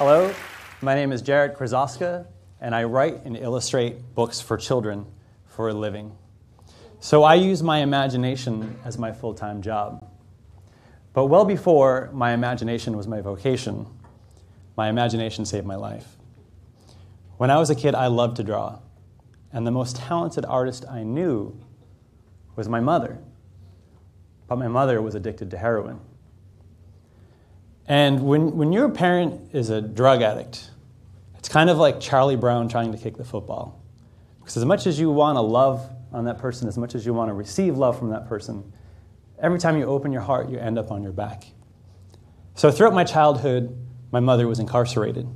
Hello, my name is Jarrett Krosoczka, and I write and illustrate books for children for a living. So I use my imagination as my full time job. But well before my imagination was my vocation, my imagination saved my life. When I was a kid, I loved to draw, and the most talented artist I knew was my mother. But my mother was addicted to heroin. And when, when your parent is a drug addict, it's kind of like Charlie Brown trying to kick the football. Because as much as you want to love on that person, as much as you want to receive love from that person, every time you open your heart, you end up on your back. So throughout my childhood, my mother was incarcerated.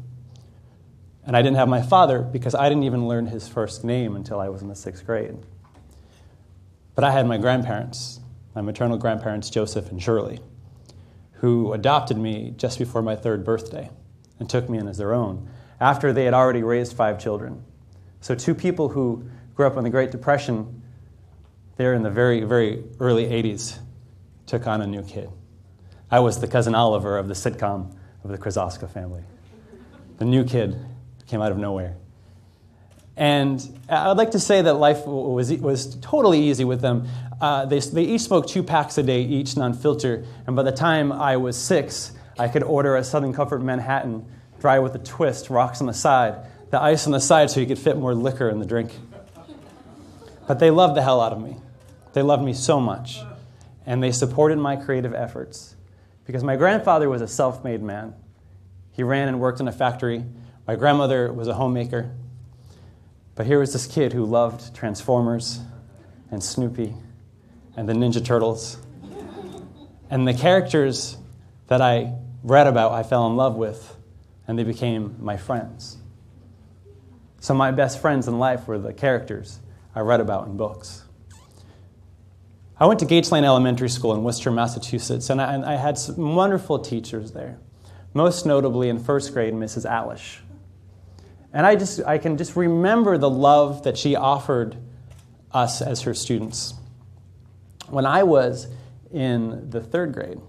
And I didn't have my father because I didn't even learn his first name until I was in the sixth grade. But I had my grandparents, my maternal grandparents, Joseph and Shirley, who adopted me just before my third birthday and took me in as their own after they had already raised five children. So, two people who grew up in the Great Depression, there in the very, very early 80s, took on a new kid. I was the cousin Oliver of the sitcom of the Krosoczka family. The new kid came out of nowhere. And I'd like to say that life was, was totally easy with them. Uh, they, they each smoked two packs a day, each non filter. And by the time I was six, I could order a Southern Comfort Manhattan, dry with a twist, rocks on the side, the ice on the side so you could fit more liquor in the drink. But they loved the hell out of me. They loved me so much. And they supported my creative efforts. Because my grandfather was a self made man. He ran and worked in a factory. My grandmother was a homemaker. But here was this kid who loved Transformers and Snoopy and the Ninja Turtles. And the characters that I read about, I fell in love with, and they became my friends. So, my best friends in life were the characters I read about in books. I went to Gates Lane Elementary School in Worcester, Massachusetts, and I, and I had some wonderful teachers there, most notably in first grade, Mrs. Alish. And I, just, I can just remember the love that she offered us as her students. When I was in the third grade,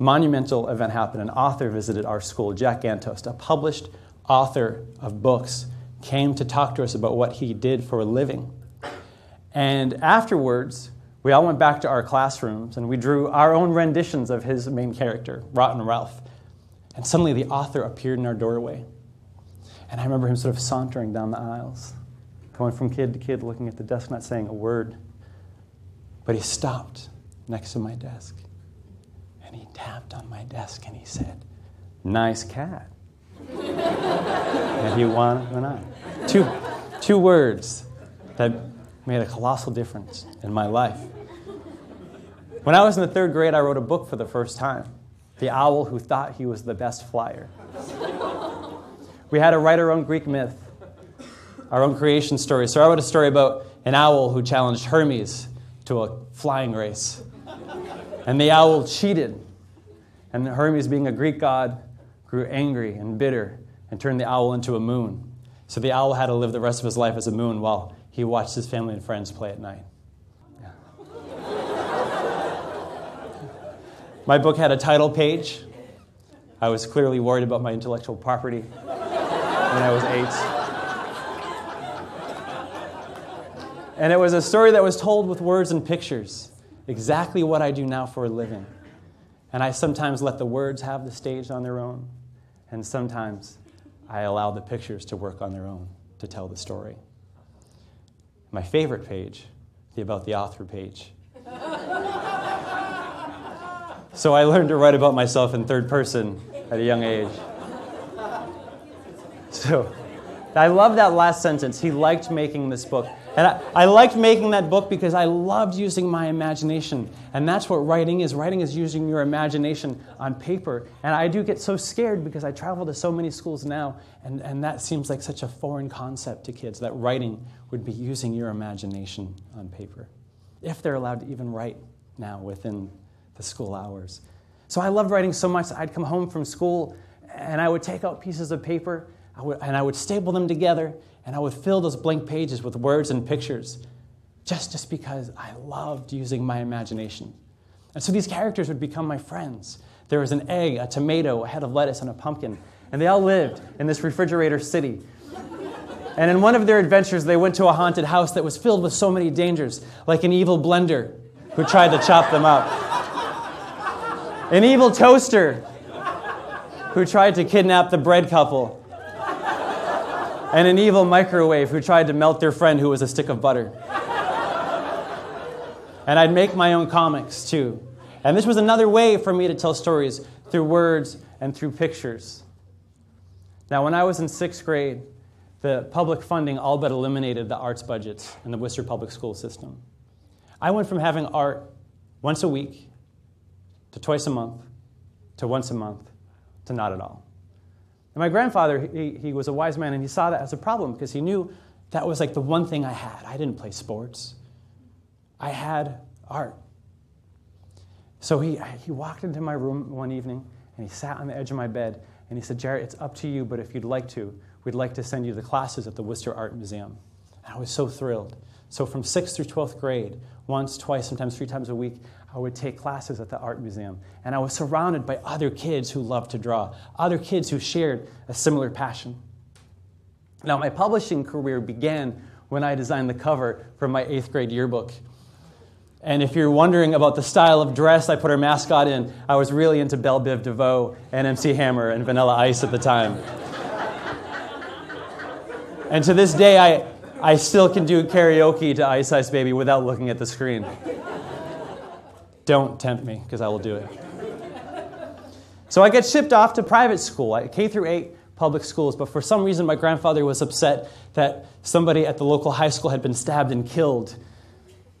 monumental event happened. An author visited our school, Jack Gantos, a published author of books, came to talk to us about what he did for a living. And afterwards, we all went back to our classrooms and we drew our own renditions of his main character, Rotten Ralph. And suddenly the author appeared in our doorway. And I remember him sort of sauntering down the aisles, going from kid to kid, looking at the desk, not saying a word. But he stopped next to my desk and he tapped on my desk and he said, Nice cat. and he went, on. Two, two words that made a colossal difference in my life. When I was in the third grade, I wrote a book for the first time The Owl Who Thought He Was the Best Flyer. We had to write our own Greek myth, our own creation story. So I wrote a story about an owl who challenged Hermes to a flying race. And the owl cheated. And Hermes, being a Greek god, grew angry and bitter and turned the owl into a moon. So the owl had to live the rest of his life as a moon while he watched his family and friends play at night. Yeah. My book had a title page. I was clearly worried about my intellectual property when I was eight. And it was a story that was told with words and pictures, exactly what I do now for a living. And I sometimes let the words have the stage on their own, and sometimes I allow the pictures to work on their own to tell the story. My favorite page, the About the Author page. so I learned to write about myself in third person at a young age. So I love that last sentence. He liked making this book. And I, I, liked making that book because I loved using my imagination. And that's what writing is. Writing is using your imagination on paper. And I do get so scared because I travel to so many schools now, and, and that seems like such a foreign concept to kids that writing would be using your imagination on paper. If they're allowed to even write now within the school hours. So I loved writing so much I'd come home from school and I would take out pieces of paper I would, and I would staple them together and I would fill those blank pages with words and pictures just, just because I loved using my imagination. And so these characters would become my friends. There was an egg, a tomato, a head of lettuce, and a pumpkin. and they all lived in this refrigerator city. And in one of their adventures, they went to a haunted house that was filled with so many dangers, like an evil blender who tried to chop them up, an evil toaster who tried to kidnap the bread couple, and an evil microwave who tried to melt their friend who was a stick of butter. And I'd make my own comics too. And this was another way for me to tell stories through words and through pictures. Now, when I was in sixth grade, the public funding all but eliminated the arts budgets in the Worcester public school system. I went from having art once a week to twice a month to once a month to not at all. And my grandfather, he, he was a wise man and he saw that as a problem because he knew that was like the one thing I had. I didn't play sports, I had art. So he, he walked into my room one evening and he sat on the edge of my bed and he said, Jarrett, it's up to you, but if you'd like to, we'd like to send you to classes at the Worcester Art Museum. And I was so thrilled. So from 6th through 12th grade, once, twice, sometimes three times a week, I would take classes at the art museum. And I was surrounded by other kids who loved to draw, other kids who shared a similar passion. Now, my publishing career began when I designed the cover for my eighth grade yearbook. And if you're wondering about the style of dress I put our mascot in, I was really into Belle Biv DeVoe and MC Hammer and Vanilla Ice at the time. and to this day, I, I still can do karaoke to Ice Ice Baby without looking at the screen. Don't tempt me, because I will do it. So I get shipped off to private school, K through 8 public schools, but for some reason my grandfather was upset that somebody at the local high school had been stabbed and killed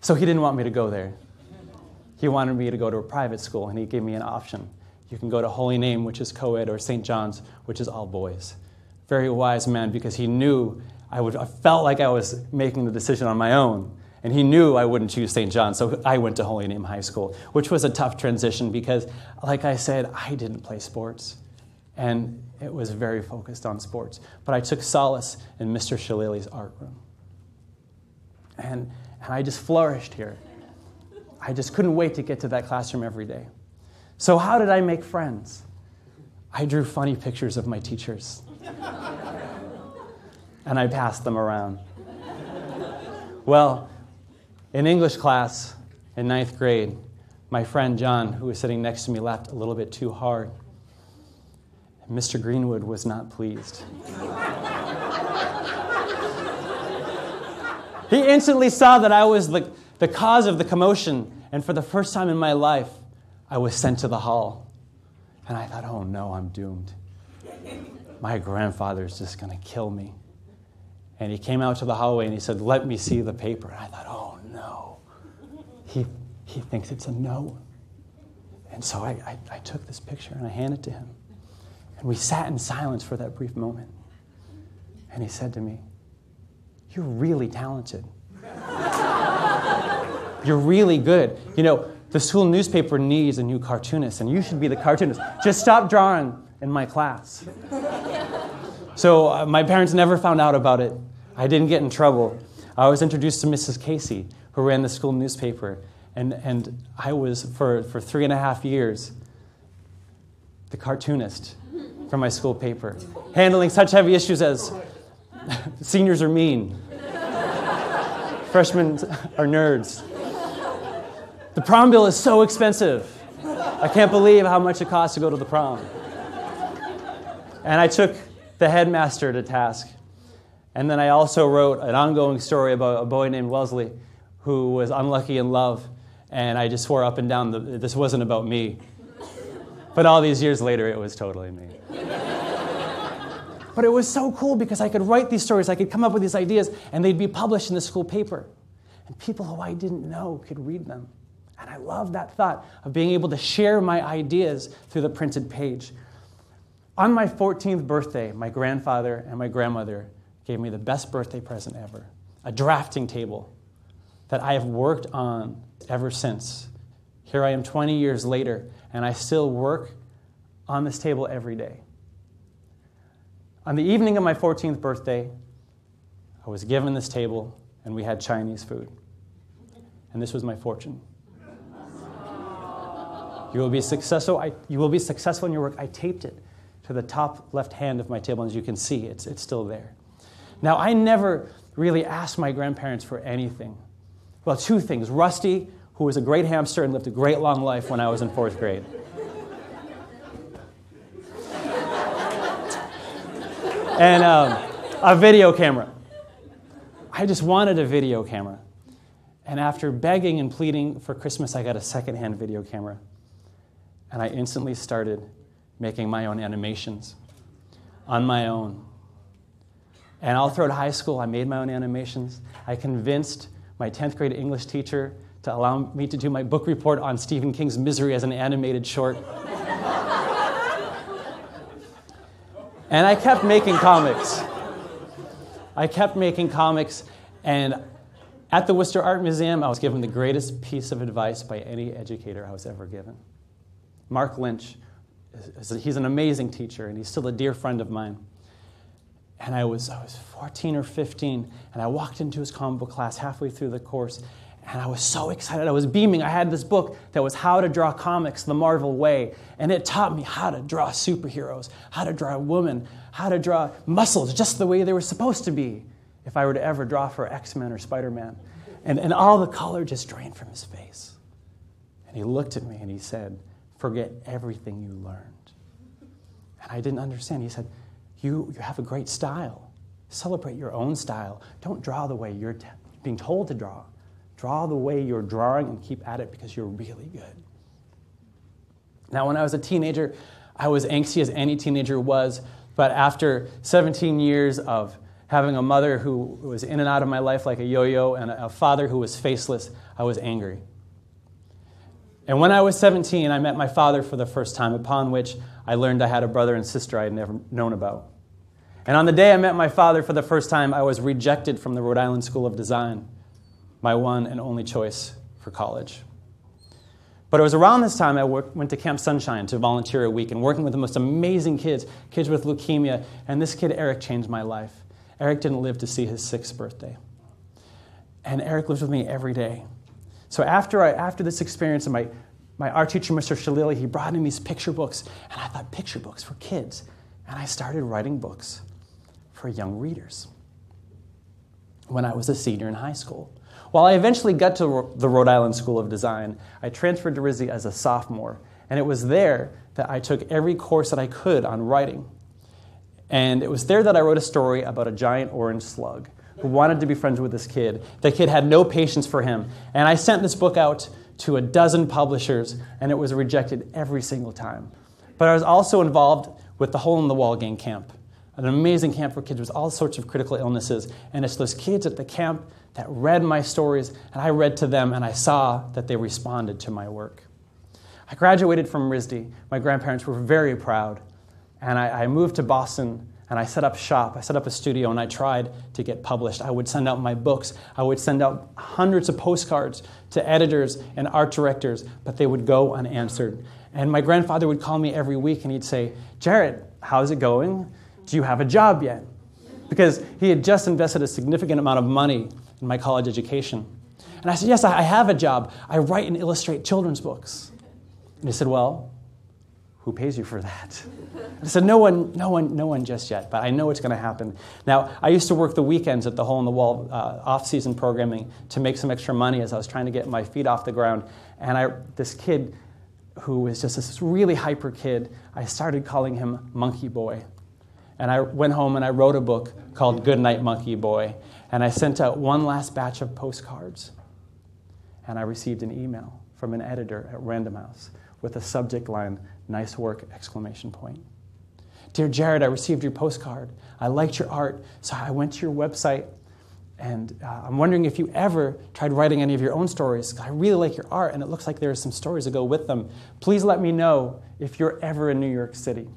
so he didn't want me to go there. He wanted me to go to a private school, and he gave me an option. You can go to Holy Name, which is co ed, or St. John's, which is all boys. Very wise man because he knew I, would, I felt like I was making the decision on my own. And he knew I wouldn't choose St. John, so I went to Holy Name High School, which was a tough transition because, like I said, I didn't play sports. And it was very focused on sports. But I took solace in Mr. Shillelagh's art room. And and I just flourished here. I just couldn't wait to get to that classroom every day. So, how did I make friends? I drew funny pictures of my teachers. And I passed them around. Well, in English class in ninth grade, my friend John, who was sitting next to me, laughed a little bit too hard. Mr. Greenwood was not pleased. He instantly saw that I was the, the cause of the commotion, and for the first time in my life, I was sent to the hall. And I thought, oh no, I'm doomed. My grandfather's just to kill me. And he came out to the hallway and he said, Let me see the paper. And I thought, oh no. He, he thinks it's a no. And so I, I, I took this picture and I handed it to him. And we sat in silence for that brief moment. And he said to me, you're really talented. You're really good. You know, the school newspaper needs a new cartoonist, and you should be the cartoonist. Just stop drawing in my class. So uh, my parents never found out about it. I didn't get in trouble. I was introduced to Mrs. Casey, who ran the school newspaper, and, and I was, for, for three and a half years, the cartoonist for my school paper, handling such heavy issues as Seniors are mean. Freshmen are nerds. The prom bill is so expensive. I can't believe how much it costs to go to the prom. And I took the headmaster to task. And then I also wrote an ongoing story about a boy named Wellesley who was unlucky in love. And I just swore up and down that this wasn't about me. But all these years later, it was totally me. But it was so cool because I could write these stories, I could come up with these ideas, and they'd be published in the school paper. And people who I didn't know could read them. And I love that thought of being able to share my ideas through the printed page. On my 14th birthday, my grandfather and my grandmother gave me the best birthday present ever a drafting table that I have worked on ever since. Here I am 20 years later, and I still work on this table every day. On the evening of my 14th birthday, I was given this table and we had Chinese food. And this was my fortune. You will be successful. I, you will be successful in your work. I taped it to the top left hand of my table. and As you can see, it's, it's still there. Now, I never really asked my grandparents for anything. Well, two things. Rusty, who was a great hamster and lived a great long life when I was in fourth grade. and um, a video camera. I just wanted a video camera. And after begging and pleading for Christmas, I got a secondhand video camera. And I instantly started making my own animations on my own. And all throughout high school, I made my own animations. I convinced my 10th grade English teacher to allow me to do my book report on Stephen King's Misery as an animated short. and I kept making comics. I kept making comics, and at the Worcester Art Museum, I was given the greatest piece of advice by any educator I was ever given. Mark Lynch, he's an amazing teacher, and he's still a dear friend of mine. And I was, I was 14 or 15, and I walked into his comic book class halfway through the course, and I was so excited. I was beaming. I had this book that was How to Draw Comics the Marvel Way, and it taught me how to draw superheroes, how to draw women, how to draw muscles just the way they were supposed to be if I were to ever draw for X Men or Spider Man. And, and all the color just drained from his face. And he looked at me and he said, Forget everything you learned. And I didn't understand. He said, you, you have a great style. Celebrate your own style. Don't draw the way you're being told to draw. Draw the way you're drawing and keep at it because you're really good. Now, when I was a teenager, I was angsty as any teenager was, but after 17 years of having a mother who was in and out of my life like a yo yo and a father who was faceless, I was angry. And when I was 17, I met my father for the first time, upon which I learned I had a brother and sister I had never known about. And on the day I met my father for the first time, I was rejected from the Rhode Island School of Design, my one and only choice for college. But it was around this time I work, went to Camp Sunshine to volunteer a week and working with the most amazing kids, kids with leukemia. And this kid, Eric, changed my life. Eric didn't live to see his sixth birthday. And Eric lives with me every day. So after, I, after this experience, and my, my art teacher, Mr. Shalili, he brought in these picture books. And I thought, picture books for kids. And I started writing books for young readers when I was a senior in high school. While I eventually got to the Rhode Island School of Design, I transferred to RISD as a sophomore. And it was there that I took every course that I could on writing. And it was there that I wrote a story about a giant orange slug who wanted to be friends with this kid. The kid had no patience for him. And I sent this book out to a dozen publishers, and it was rejected every single time. But I was also involved with the Hole in the Wall Gang Camp, an amazing camp for kids with all sorts of critical illnesses. And it's those kids at the camp that read my stories, and I read to them, and I saw that they responded to my work. I graduated from RISD. My grandparents were very proud. And I, I moved to Boston and I set up shop. I set up a studio and I tried to get published. I would send out my books. I would send out hundreds of postcards to editors and art directors, but they would go unanswered. And my grandfather would call me every week and he'd say, Jarrett, how's it going? Do you have a job yet? Because he had just invested a significant amount of money in my college education. And I said, Yes, I have a job. I write and illustrate children's books. And he said, Well, who pays you for that? I said, no one, no one, no one just yet, but I know it's going to happen. Now, I used to work the weekends at the Hole in the Wall uh, off-season programming to make some extra money as I was trying to get my feet off the ground. And I, this kid, who was just this really hyper kid, I started calling him Monkey Boy. And I went home and I wrote a book called Good Night Monkey Boy. And I sent out one last batch of postcards. And I received an email from an editor at Random House with a subject line, nice work, exclamation point. Dear Jarrett, I received your postcard. I liked your art, so I went to your website and uh, I'm wondering if you ever tried writing any of your own stories. I really like your art, and it looks like there are some stories that go with them. Please let me know if you're ever in New York City.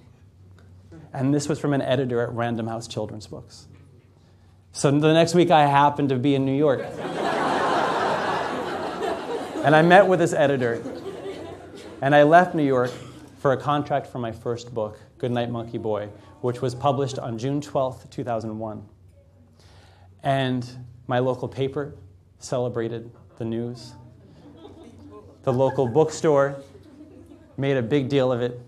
And this was from an editor at Random House Children's Books. So the next week, I happened to be in New York. and I met with this editor. And I left New York for a contract for my first book, Goodnight Monkey Boy, which was published on June 12th, 2001. And my local paper celebrated the news. The local bookstore made a big deal of it.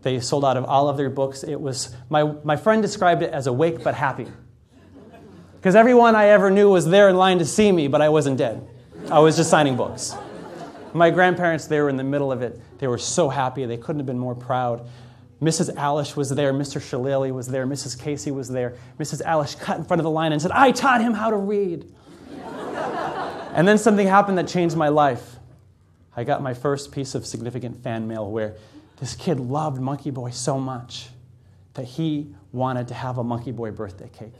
They sold out of all of their books. It was, my, my friend described it as awake but happy. Because everyone I ever knew was there in line to see me, but I wasn't dead. I was just signing books. My grandparents, they were in the middle of it. They were so happy. They couldn't have been more proud. Mrs. Alish was there. Mr. Shillelagh was there. Mrs. Casey was there. Mrs. Alish cut in front of the line and said, I taught him how to read. and then something happened that changed my life. I got my first piece of significant fan mail where this kid loved Monkey Boy so much that he wanted to have a Monkey Boy birthday cake.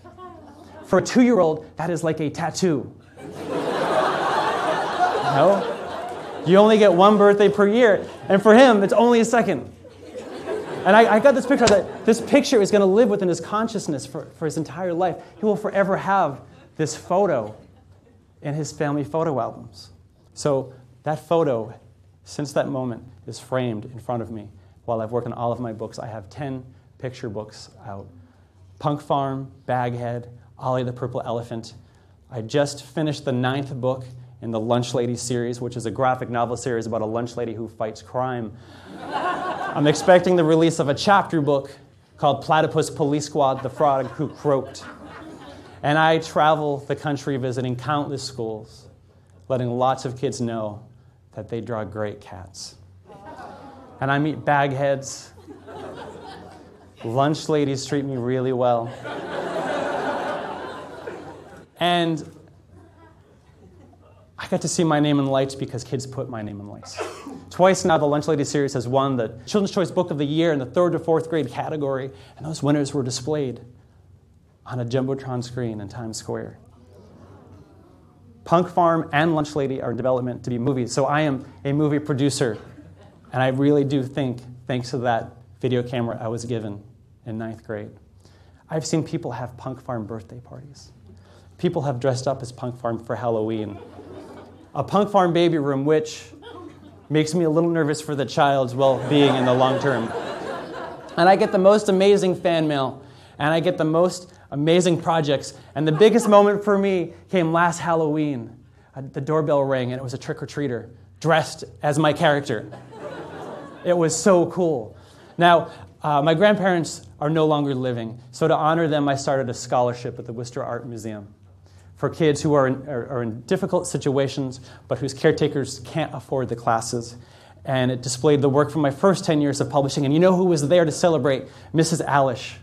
For a two year old, that is like a tattoo. no? You only get one birthday per year. And for him, it's only a second. And I, I got this picture that this picture is going to live within his consciousness for, for his entire life. He will forever have this photo in his family photo albums. So that photo, since that moment, is framed in front of me. While I've worked on all of my books, I have 10 picture books out Punk Farm, Baghead, Ollie the Purple Elephant. I just finished the ninth book in the Lunch Lady series, which is a graphic novel series about a lunch lady who fights crime. I'm expecting the release of a chapter book called Platypus Police Squad The Frog Who Croaked. And I travel the country visiting countless schools, letting lots of kids know that they draw great cats. And I meet bagheads. Lunch ladies treat me really well. And I got to see my name in lights because kids put my name in lights. Twice now, the Lunch Lady series has won the Children's Choice Book of the Year in the third to fourth grade category, and those winners were displayed on a Jumbotron screen in Times Square. Punk Farm and Lunch Lady are in development to be movies, so I am a movie producer, and I really do think, thanks to that video camera I was given in ninth grade, I've seen people have Punk Farm birthday parties. People have dressed up as Punk Farm for Halloween. A Punk Farm baby room, which makes me a little nervous for the child's well being in the long term. And I get the most amazing fan mail, and I get the most amazing projects. And the biggest moment for me came last Halloween. Uh, the doorbell rang, and it was a trick or treater dressed as my character. It was so cool. Now, uh, my grandparents are no longer living, so to honor them, I started a scholarship at the Worcester Art Museum for kids who are in, are, are in difficult situations but whose caretakers can't afford the classes. And it displayed the work from my first 10 years of publishing. And you know who was there to celebrate? Mrs. Alish.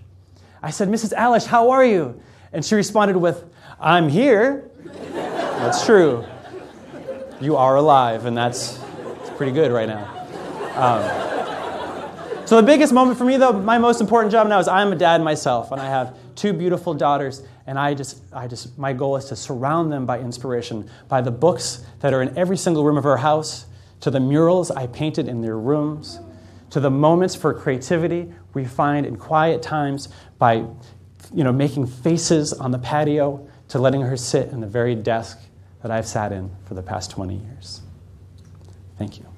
I said, Mrs. Alish, how are you? And she responded with, I'm here. that's true. You are alive, and that's, that's pretty good right now. Um, so, the biggest moment for me, though, my most important job now is I'm a dad myself, and I have two beautiful daughters, and I just, I just, my goal is to surround them by inspiration, by the books that are in every single room of our house, to the murals I painted in their rooms, to the moments for creativity we find in quiet times by you know, making faces on the patio to letting her sit in the very desk that I've sat in for the past 20 years. Thank you.